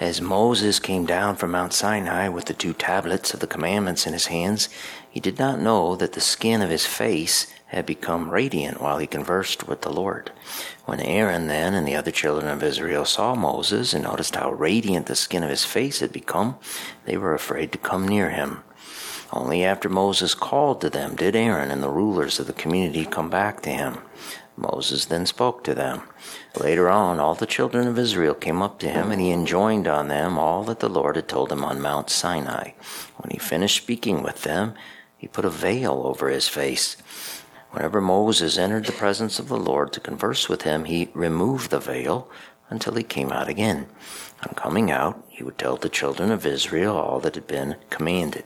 As Moses came down from Mount Sinai with the two tablets of the commandments in his hands, he did not know that the skin of his face had become radiant while he conversed with the Lord. When Aaron then and the other children of Israel saw Moses and noticed how radiant the skin of his face had become, they were afraid to come near him. Only after Moses called to them did Aaron and the rulers of the community come back to him. Moses then spoke to them. Later on, all the children of Israel came up to him, and he enjoined on them all that the Lord had told him on Mount Sinai. When he finished speaking with them, he put a veil over his face. Whenever Moses entered the presence of the Lord to converse with him, he removed the veil until he came out again. On coming out, he would tell the children of Israel all that had been commanded.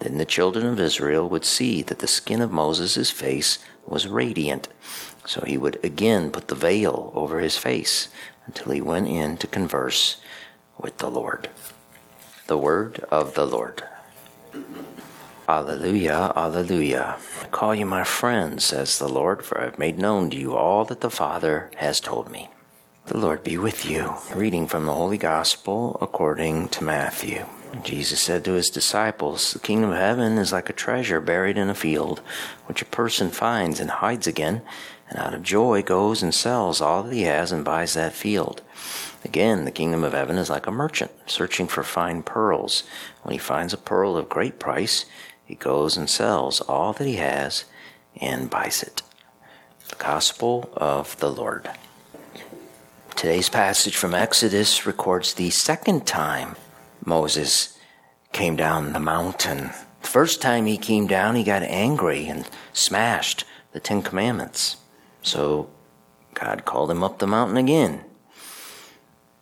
Then the children of Israel would see that the skin of Moses' face was radiant. So he would again put the veil over his face until he went in to converse with the Lord. The word of the Lord. Alleluia, Alleluia. I call you my friends, says the Lord, for I have made known to you all that the Father has told me. The Lord be with you. Reading from the Holy Gospel according to Matthew. Jesus said to his disciples, The kingdom of heaven is like a treasure buried in a field, which a person finds and hides again, and out of joy goes and sells all that he has and buys that field. Again, the kingdom of heaven is like a merchant searching for fine pearls. When he finds a pearl of great price, he goes and sells all that he has and buys it. The Gospel of the Lord. Today's passage from Exodus records the second time Moses came down the mountain. The first time he came down, he got angry and smashed the Ten Commandments. So God called him up the mountain again.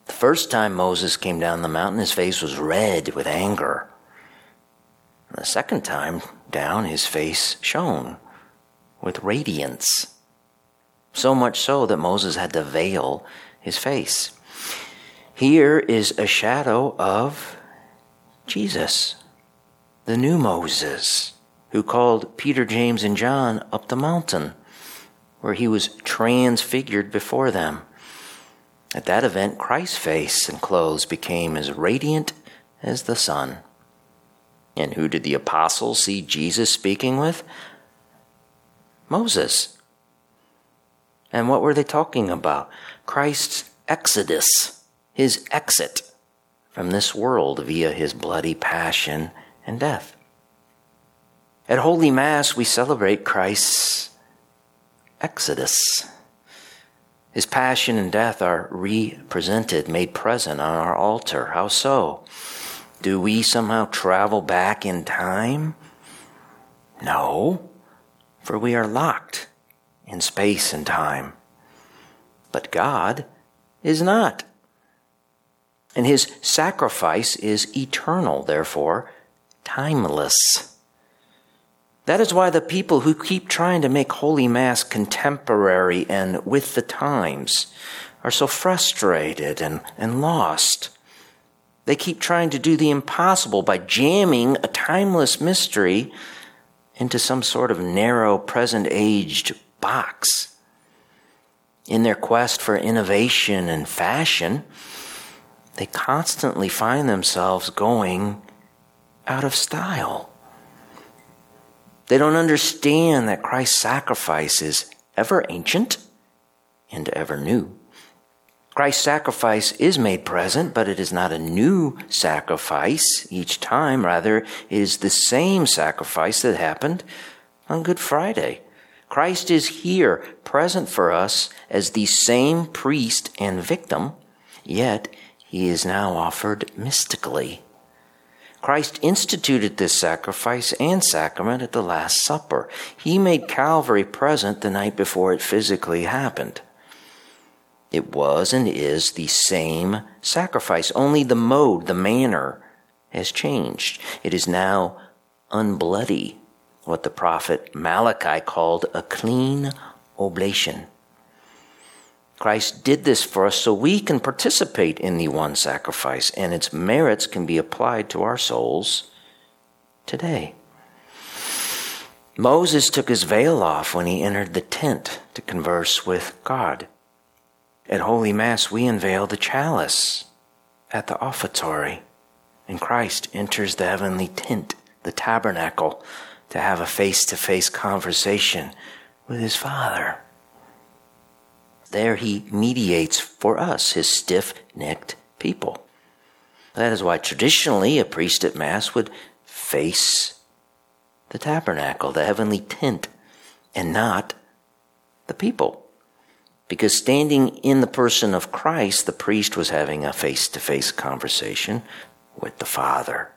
The first time Moses came down the mountain, his face was red with anger. And the second time down, his face shone with radiance. So much so that Moses had to veil his face. Here is a shadow of Jesus, the new Moses, who called Peter, James, and John up the mountain, where he was transfigured before them. At that event, Christ's face and clothes became as radiant as the sun. And who did the apostles see Jesus speaking with? Moses. And what were they talking about? Christ's exodus, his exit from this world via his bloody passion and death. At Holy Mass, we celebrate Christ's exodus. His passion and death are represented, made present on our altar. How so? Do we somehow travel back in time? No, for we are locked in space and time. But God is not. And his sacrifice is eternal, therefore, timeless. That is why the people who keep trying to make Holy Mass contemporary and with the times are so frustrated and, and lost. They keep trying to do the impossible by jamming a timeless mystery into some sort of narrow, present aged box. In their quest for innovation and fashion, they constantly find themselves going out of style. They don't understand that Christ's sacrifice is ever ancient and ever new. Christ's sacrifice is made present, but it is not a new sacrifice each time. Rather, it is the same sacrifice that happened on Good Friday. Christ is here, present for us as the same priest and victim, yet he is now offered mystically. Christ instituted this sacrifice and sacrament at the Last Supper. He made Calvary present the night before it physically happened. It was and is the same sacrifice, only the mode, the manner has changed. It is now unbloody what the prophet Malachi called a clean oblation. Christ did this for us so we can participate in the one sacrifice, and its merits can be applied to our souls today. Moses took his veil off when he entered the tent to converse with God. At Holy Mass, we unveil the chalice at the offertory, and Christ enters the heavenly tent, the tabernacle, to have a face to face conversation with his Father. There he mediates for us, his stiff necked people. That is why traditionally a priest at Mass would face the tabernacle, the heavenly tent, and not the people. Because standing in the person of Christ, the priest was having a face to face conversation with the Father.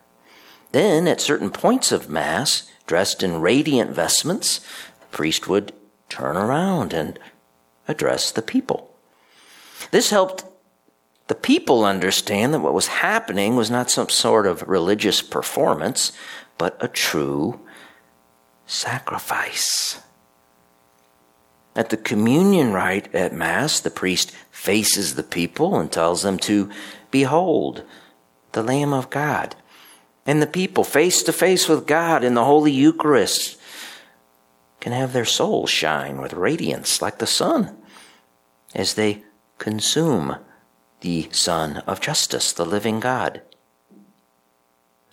Then, at certain points of Mass, dressed in radiant vestments, the priest would turn around and address the people. This helped the people understand that what was happening was not some sort of religious performance, but a true sacrifice. At the communion rite at Mass, the priest faces the people and tells them to behold the Lamb of God. And the people, face to face with God in the Holy Eucharist, can have their souls shine with radiance like the sun as they consume the Son of Justice, the living God.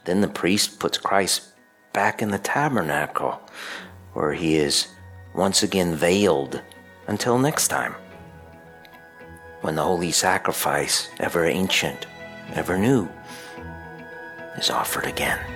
Then the priest puts Christ back in the tabernacle where he is once again veiled until next time when the holy sacrifice, ever ancient, ever new, is offered again.